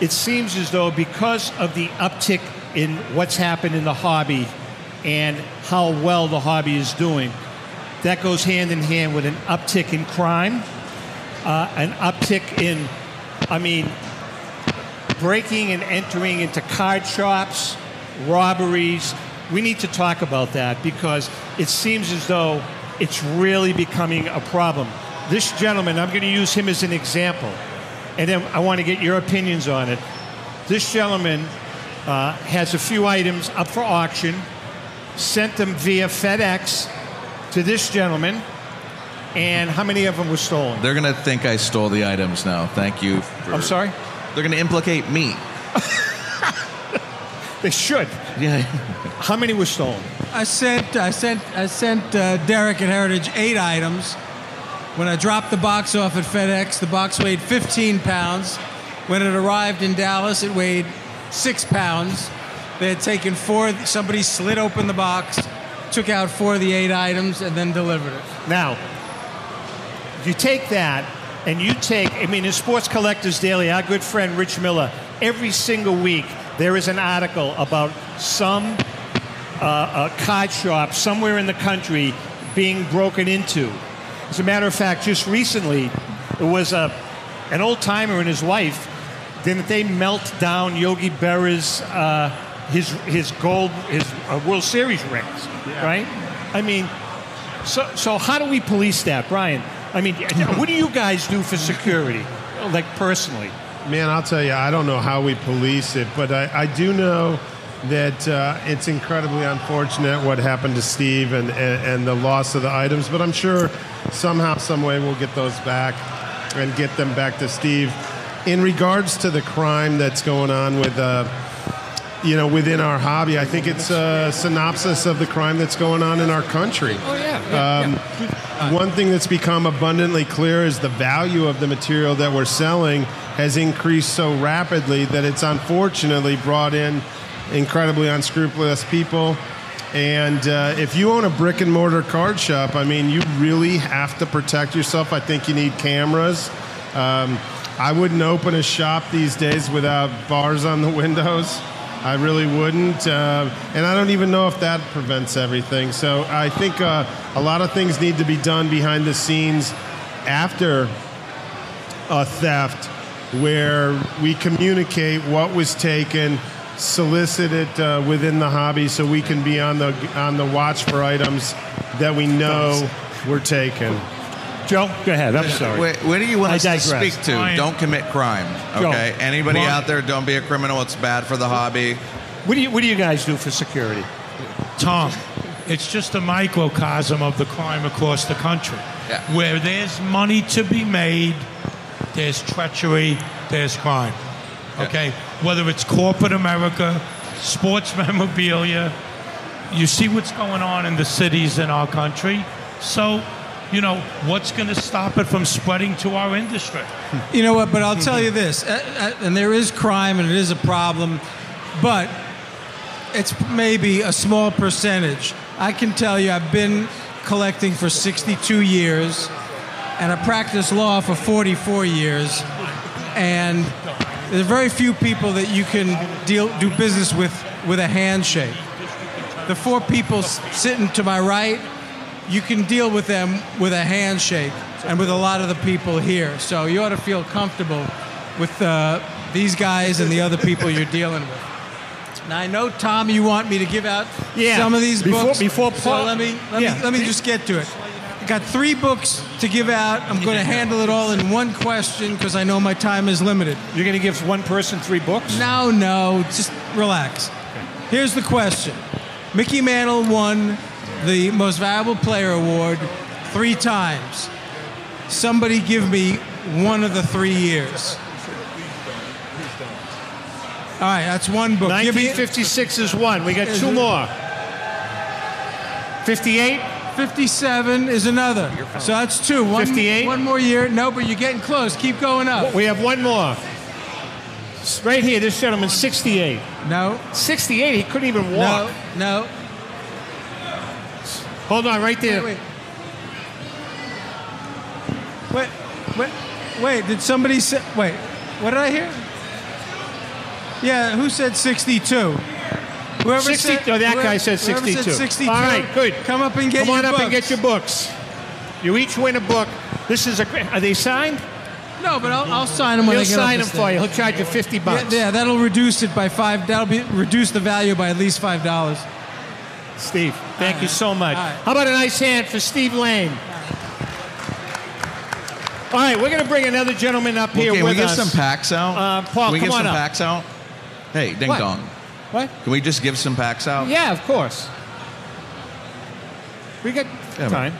It seems as though because of the uptick in what's happened in the hobby and how well the hobby is doing, that goes hand in hand with an uptick in crime, uh, an uptick in, I mean, breaking and entering into card shops, robberies. We need to talk about that because it seems as though it's really becoming a problem. This gentleman, I'm going to use him as an example, and then I want to get your opinions on it. This gentleman uh, has a few items up for auction, sent them via FedEx to this gentleman, and how many of them were stolen? They're gonna think I stole the items now. Thank you. For, I'm sorry? They're gonna implicate me. They should. Yeah. How many were stolen? I sent I sent I sent uh, Derek at Heritage eight items. When I dropped the box off at FedEx, the box weighed 15 pounds. When it arrived in Dallas, it weighed six pounds. They had taken four. Somebody slid open the box, took out four of the eight items, and then delivered it. Now, you take that and you take, I mean, in Sports Collectors Daily, our good friend Rich Mueller, every single week there is an article about some uh, card shop somewhere in the country being broken into. As a matter of fact, just recently, it was a, an old timer and his wife. Didn't they melt down Yogi Berra's uh, his his gold his uh, World Series rings? Right? I mean, so so how do we police that, Brian? I mean, what do you guys do for security, like personally? Man, I'll tell you, I don't know how we police it, but I, I do know that uh, it's incredibly unfortunate what happened to Steve and, and, and the loss of the items, but I'm sure somehow, some way we'll get those back and get them back to Steve. In regards to the crime that's going on with, uh, you know, within our hobby, I think it's a synopsis of the crime that's going on in our country. Oh yeah. Um, One thing that's become abundantly clear is the value of the material that we're selling has increased so rapidly that it's unfortunately brought in incredibly unscrupulous people. And uh, if you own a brick and mortar card shop, I mean, you really have to protect yourself. I think you need cameras. Um, I wouldn't open a shop these days without bars on the windows. I really wouldn't. Uh, and I don't even know if that prevents everything. So I think uh, a lot of things need to be done behind the scenes after a theft where we communicate what was taken, solicit it uh, within the hobby so we can be on the, on the watch for items that we know were taken. Joe, go ahead. I'm sorry. Wait, what do you want I us to speak to? Brian. Don't commit crime. Joe. Okay. Anybody Well- out there, don't be a criminal. It's bad for the hobby. What do you What do you guys do for security? Tom, it's just a microcosm of the crime across the country. Yeah. Where there's money to be made, there's treachery, there's crime. Okay? Whether it's corporate America, sports memorabilia, you see what's going on in the cities in our country. So, you know, what's going to stop it from spreading to our industry? You know what? But I'll tell you this, uh, uh, and there is crime, and it is a problem. but it's maybe a small percentage. I can tell you, I've been collecting for 62 years, and I practiced law for 44 years, and there's very few people that you can deal do business with with a handshake. The four people sitting to my right, you can deal with them with a handshake, and with a lot of the people here. So you ought to feel comfortable with uh, these guys and the other people you're dealing with. Now I know, Tom, you want me to give out Yeah. some of these Before- books. before so Paul- let me let Yeah. me let me just get to it. I got three books to give out. I'm going to handle it all in one question because I know my time is limited. You're going to give one person three books? No, no, just relax. Here's the question: Mickey Mantle won the Most Valuable Player award three times. Somebody give me one of the three years. All right, that's one book. Give me 1956 is one. We got two more. 58? 57 is another. So that's two. One, 58? One more year. No, but you're getting close. Keep going up. We have one more. S- Right here, this gentleman, 68. No. 68? He couldn't even walk. No. No. Hold on, right there. Wait, wait. Wait, wait, did somebody say, wait, what did I hear? Yeah, who said 62? Whoever 60 said, oh, that whoever- guy said whoever 62. Said 62. All right, good. Come up and get Come your on up and get your books. You each win a book. This is a. Are they signed? No, but I'll, I'll sign them when He'll I get sign them for you. He'll charge you 50 Yeah, bucks. yeah, that'll reduce it by five. That'll be reduce the value by at least five dollars. Steve, thank you so much. All right. How about a nice hand for Steve Lane? All right, we're going to bring another gentleman up here Okay, can with we get us. some packs out? Uh, Paul, can we come get on some up. packs out? Hey, ding What? dong. What? Can we just give some packs out? Yeah, of course. We got Yeah, time.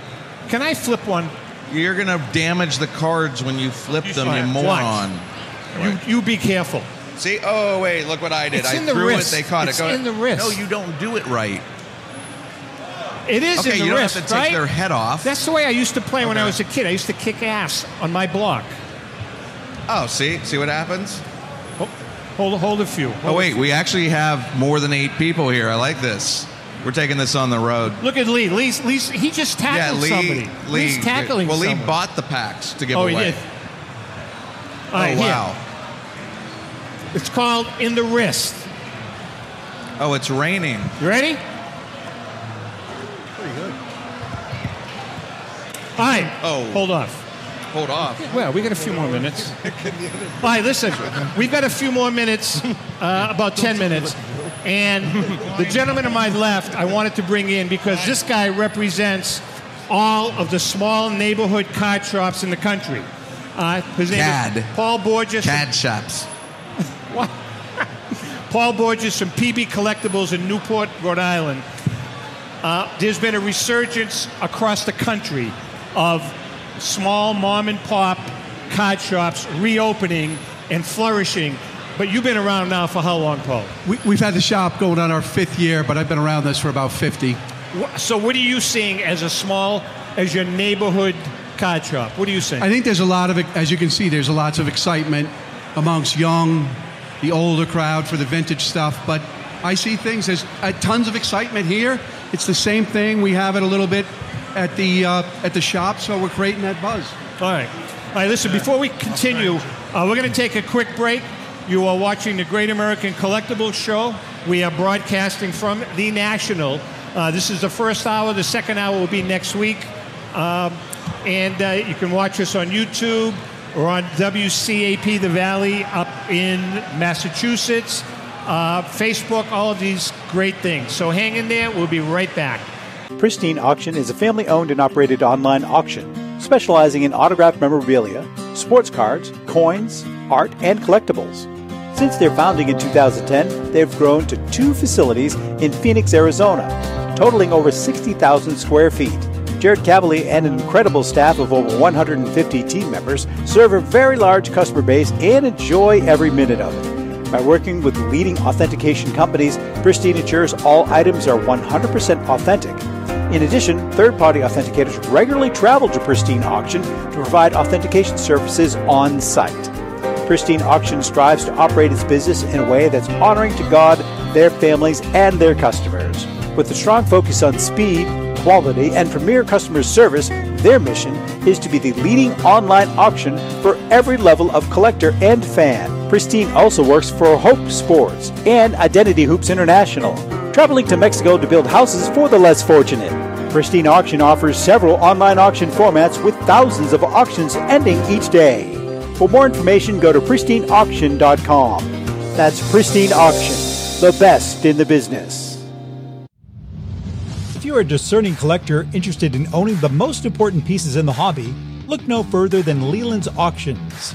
Can I flip one? You're gonna damage the cards when you flip them, you Watch. moron. You, you be careful. See? Oh wait, look what I did. It's I in the threw wrist. it. They caught It's it. Go in the wrist. No, you don't do it right. It is okay, in the you don't wrist, have to take right? their head off. That's the way I used to play when I was a kid. I used to kick ass on my block. Oh, see, see what happens? Hold, hold a few. Oh Hold a wait, few. we actually have more than eight people here. I like this. We're taking this on the road. Look at Lee. Lee's, Lee's he just yeah, tackled Lee. somebody. Lee. Lee's tackling Well, Lee someone. bought the packs to give oh, away. he did. Oh wow. It's called In the Wrist. Oh, it's raining. You ready? All right. Oh. Hold off. Hold off. Well, we got a few more minutes. All right, listen. We've got a few more minutes, uh, about 10 minutes. And the gentleman to my left, I wanted to bring in because this guy represents all of the small neighborhood card shops in the country. Uh, his name CAD. is Paul Borges. CAD shops. what? Paul Borges from PB Collectibles in Newport, Rhode Island. Uh, there's been a resurgence across the country of small mom and pop card shops reopening and flourishing. But you've been around now for how long, Paul? We, we've had the shop going on our fifth year, but I've been around this for about 50. So, what are you seeing as a small, as your neighborhood card shop? What are you seeing? I think there's a lot of, as you can see, there's a lots of excitement amongst young, the older crowd for the vintage stuff. But I see things, there's uh, tons of excitement here. It's the same thing. We have it a little bit at the, uh, at the shop, so we're creating that buzz. All right. All right, listen, before we continue, uh, we're going to take a quick break. You are watching the Great American Collectibles Show. We are broadcasting from the National. Uh, this is the first hour. The second hour will be next week. Um, and uh, you can watch us on YouTube or on WCAP The Valley up in Massachusetts, uh, Facebook, all of these great things. So hang in there. We'll be right back. Pristine Auction is a family owned and operated online auction specializing in autographed memorabilia, sports cards, coins, art, and collectibles. Since their founding in 2010, they've grown to two facilities in Phoenix, Arizona, totaling over 60,000 square feet. Jared Cavalier and an incredible staff of over 150 team members serve a very large customer base and enjoy every minute of it. By working with leading authentication companies, Pristine ensures all items are 100% authentic. In addition, third party authenticators regularly travel to Pristine Auction to provide authentication services on site. Pristine Auction strives to operate its business in a way that's honoring to God, their families, and their customers. With a strong focus on speed, quality, and premier customer service, their mission is to be the leading online auction for every level of collector and fan. Pristine also works for Hope Sports and Identity Hoops International, traveling to Mexico to build houses for the less fortunate. Pristine Auction offers several online auction formats with thousands of auctions ending each day. For more information, go to pristineauction.com. That's Pristine Auction, the best in the business. If you're a discerning collector interested in owning the most important pieces in the hobby, look no further than Leland's Auctions.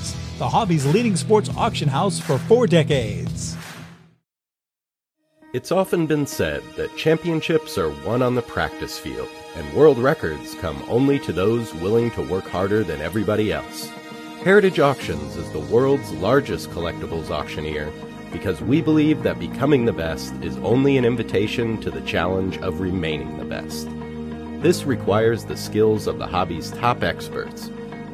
the hobby's leading sports auction house for four decades. It's often been said that championships are won on the practice field, and world records come only to those willing to work harder than everybody else. Heritage Auctions is the world's largest collectibles auctioneer because we believe that becoming the best is only an invitation to the challenge of remaining the best. This requires the skills of the hobby's top experts,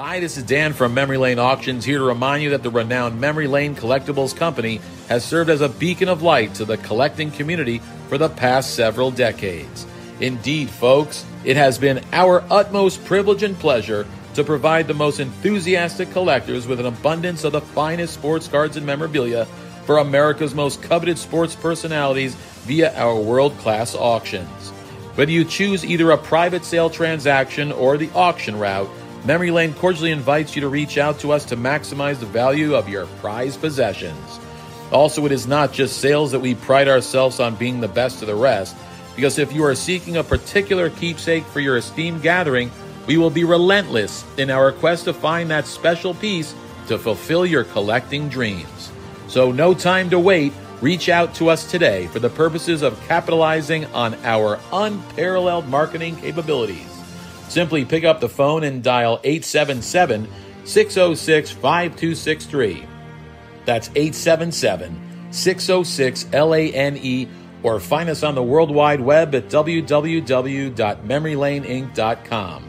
Hi, this is Dan from Memory Lane Auctions here to remind you that the renowned Memory Lane Collectibles Company has served as a beacon of light to the collecting community for the past several decades. Indeed, folks, it has been our utmost privilege and pleasure to provide the most enthusiastic collectors with an abundance of the finest sports cards and memorabilia for America's most coveted sports personalities via our world class auctions. Whether you choose either a private sale transaction or the auction route, Memory Lane cordially invites you to reach out to us to maximize the value of your prized possessions. Also, it is not just sales that we pride ourselves on being the best of the rest, because if you are seeking a particular keepsake for your esteemed gathering, we will be relentless in our quest to find that special piece to fulfill your collecting dreams. So, no time to wait. Reach out to us today for the purposes of capitalizing on our unparalleled marketing capabilities. Simply pick up the phone and dial 877 606 5263. That's 877 606 LANE or find us on the World Wide Web at www.memorylaneinc.com.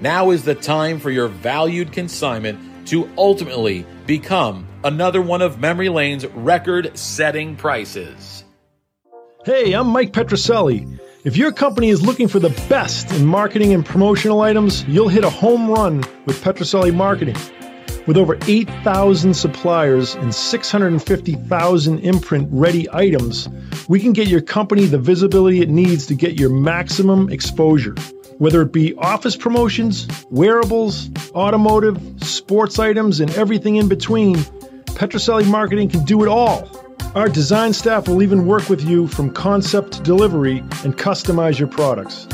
Now is the time for your valued consignment to ultimately become another one of Memory Lane's record setting prices. Hey, I'm Mike Petrocelli. If your company is looking for the best in marketing and promotional items, you'll hit a home run with Petrocelli Marketing. With over 8,000 suppliers and 650,000 imprint ready items, we can get your company the visibility it needs to get your maximum exposure. Whether it be office promotions, wearables, automotive, sports items, and everything in between, Petrocelli Marketing can do it all. Our design staff will even work with you from concept to delivery and customize your products.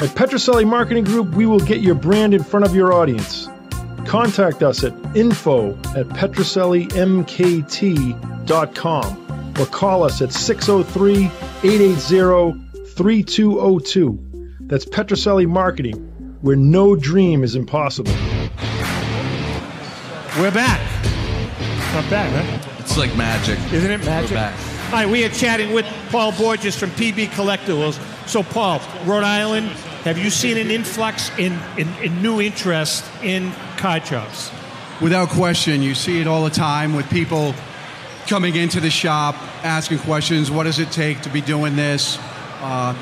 At Petrocelli Marketing Group, we will get your brand in front of your audience. Contact us at info at petrocellimkt.com or call us at 603 880 3202. That's Petrocelli Marketing, where no dream is impossible. We're back. Not bad, huh? It's like magic. Isn't it We're magic? back. All right, we are chatting with Paul Borges from PB Collectibles. So, Paul, Rhode Island, have you seen an influx in, in, in new interest in card shops? Without question, you see it all the time with people coming into the shop, asking questions. What does it take to be doing this? Uh,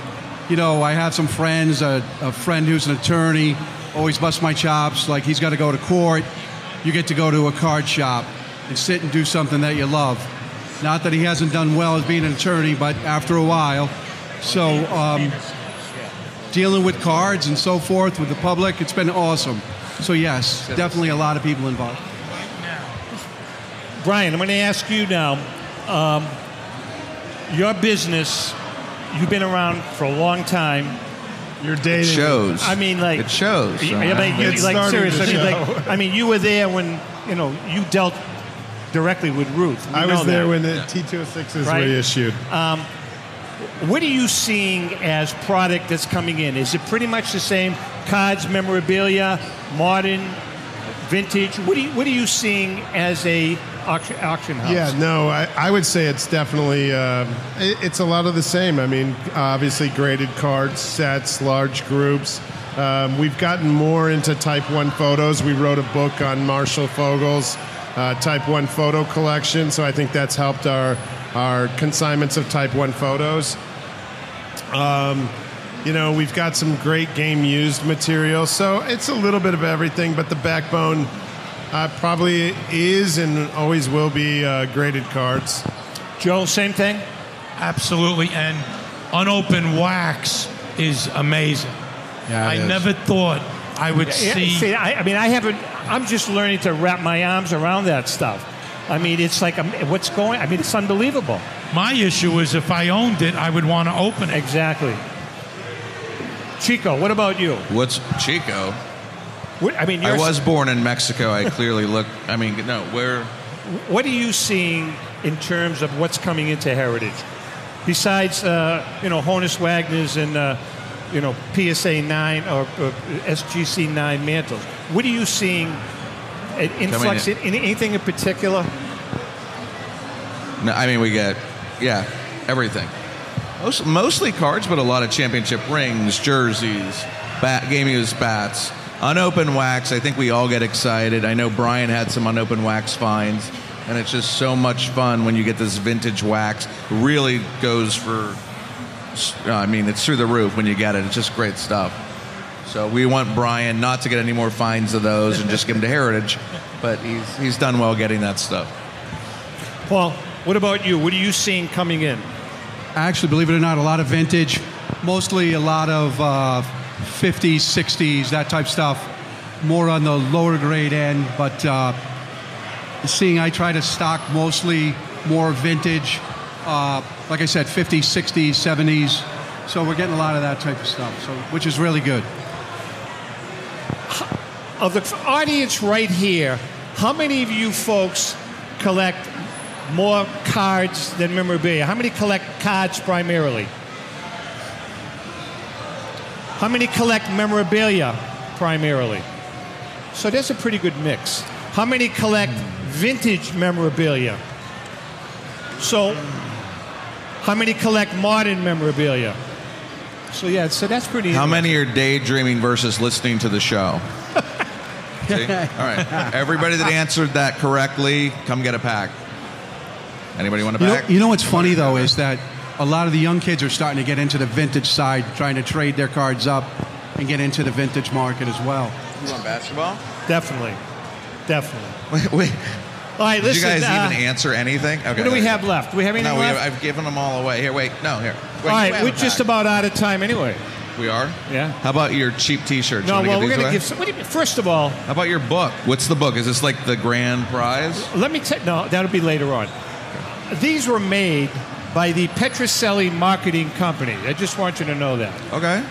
you know, I have some friends, a, a friend who's an attorney, always busts my chops. Like he's got to go to court. You get to go to a card shop and sit and do something that you love. Not that he hasn't done well as being an attorney, but after a while. So, um, dealing with cards and so forth with the public, it's been awesome. So, yes, definitely a lot of people involved. Brian, I'm going to ask you now. Um, your business, you've been around for a long time. You're It shows. I mean, like it shows. I mean, you, It's like seriously, I mean, like, I mean, you were there when you know you dealt directly with Ruth. We I was there that. when the T206s Right. were issued. Um, what are you seeing as product that's coming in? Is it pretty much the same? Cards, memorabilia, modern, vintage. What are you, what are you seeing as a auction, auction house? Yeah, no, I, I would say it's definitely um it, it's a lot of the same. I mean, obviously graded cards, sets, large groups. Um, we've gotten more into Type One photos. We wrote a book on Marshall Fogel's uh, Type One photo collection, so I think that's helped our our consignments of Type One photos. Um, you know, we've got some great game used material, so it's a little bit of everything, but the backbone uh, probably is and always will be uh, graded cards. Joe, same thing? Absolutely. And unopened wax is amazing. Yeah, I is. never thought I would Yeah, see. see, I, I mean, I haven't. I'm just learning to wrap my arms around that stuff. I mean, it's like um, what's going. I mean, it's unbelievable. My issue is if I owned it, I would want to open it. Exactly. Chico, what about you? What's Chico? What, I mean, I you're- was born in Mexico. I clearly look. I mean, no, where? What are you seeing in terms of what's coming into Heritage? Besides, uh, you know, Honus Wagner's and, uh, you know, PSA 9 or, or SGC 9 mantles, what are you seeing an influx in, in. in anything in particular? No, I mean, we get, yeah, everything. Most, mostly cards, but a lot of championship rings, jerseys, bat, game used bats, unopened wax. I think we all get excited. I know Brian had some unopened wax finds, and it's just so much fun when you get this vintage wax. Really goes for, I mean, it's through the roof when you get it. It's just great stuff. So we want Brian not to get any more fines of those and just give them to Heritage, but he's he's done well getting that stuff. Paul, what about you? What are you seeing coming in? Actually, believe it or not, a lot of vintage, mostly a lot of uh, 50s, 60s, that type stuff. More on the lower grade end, but uh, seeing I try to stock mostly more vintage, uh, like I said, 50s, 60s, 70s. So we're getting a lot of that type of stuff, so which is really good. Of the audience right here, how many of you folks collect more cards than memorabilia? How many collect cards primarily? How many collect memorabilia primarily? So that's a pretty good mix. How many collect vintage memorabilia? So, how many collect modern memorabilia? So yeah, so that's pretty. How many are daydreaming versus listening to the show? See? All right. Everybody that answered that correctly, come get a pack. Anybody want a You know, pack? you know what's funny though is that a lot of the young kids are starting to get into the vintage side, trying to trade their cards up and get into the vintage market as well. You want basketball? Definitely, definitely. Wait, wait. All right, Did listen. you guys uh, even answer anything? Okay. what do we have left? Do we have anything no, we left? have, I've given them all away. Here, wait. No, here. Wait, All you we're just about out of time anyway. We are? Yeah. How about your cheap T-shirts? No, well, we're going to give. Some, what do you, first of all, How about your book? What's the book? Is this like the grand prize? let me tell. No, that'll be later on. These were made by the Petrocelli Marketing Company. I just want you to know that. Okay.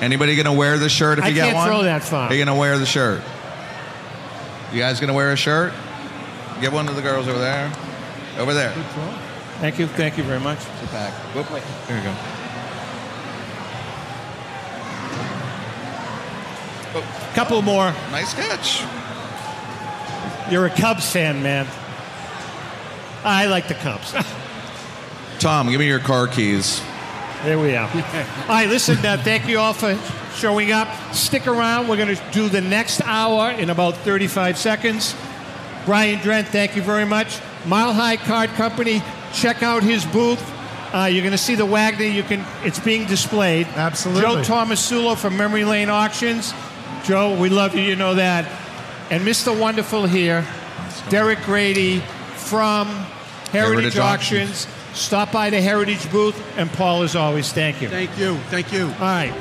Anybody gonna wear the shirt if I you get one? I can't throw that far. Are you gonna wear the shirt? You guys gonna wear a shirt? Give one to the girls over there. Over there. Thank you. Thank you very much. It's a pack. Whoop. There you go. Couple more. Nice catch. You're a Cubs fan, man. I like the Cubs. Tom, give me your car keys. There we are. all right, listen, uh, thank you all for showing up. Stick around. We're going to do the next hour in about 35 seconds. Brian Drent, thank you very much. Mile High Card Company, check out his booth. Uh, you're going to see the Wagner. You can. It's being displayed. Absolutely. Joe Tomasulo from Memory Lane Auctions. Joe, we love you. You know that. And Mr. Wonderful here, Derek Grady from Heritage, Heritage Auctions. Stop by the Heritage booth. And Paul, as always, thank you. Thank you. Thank you. All right.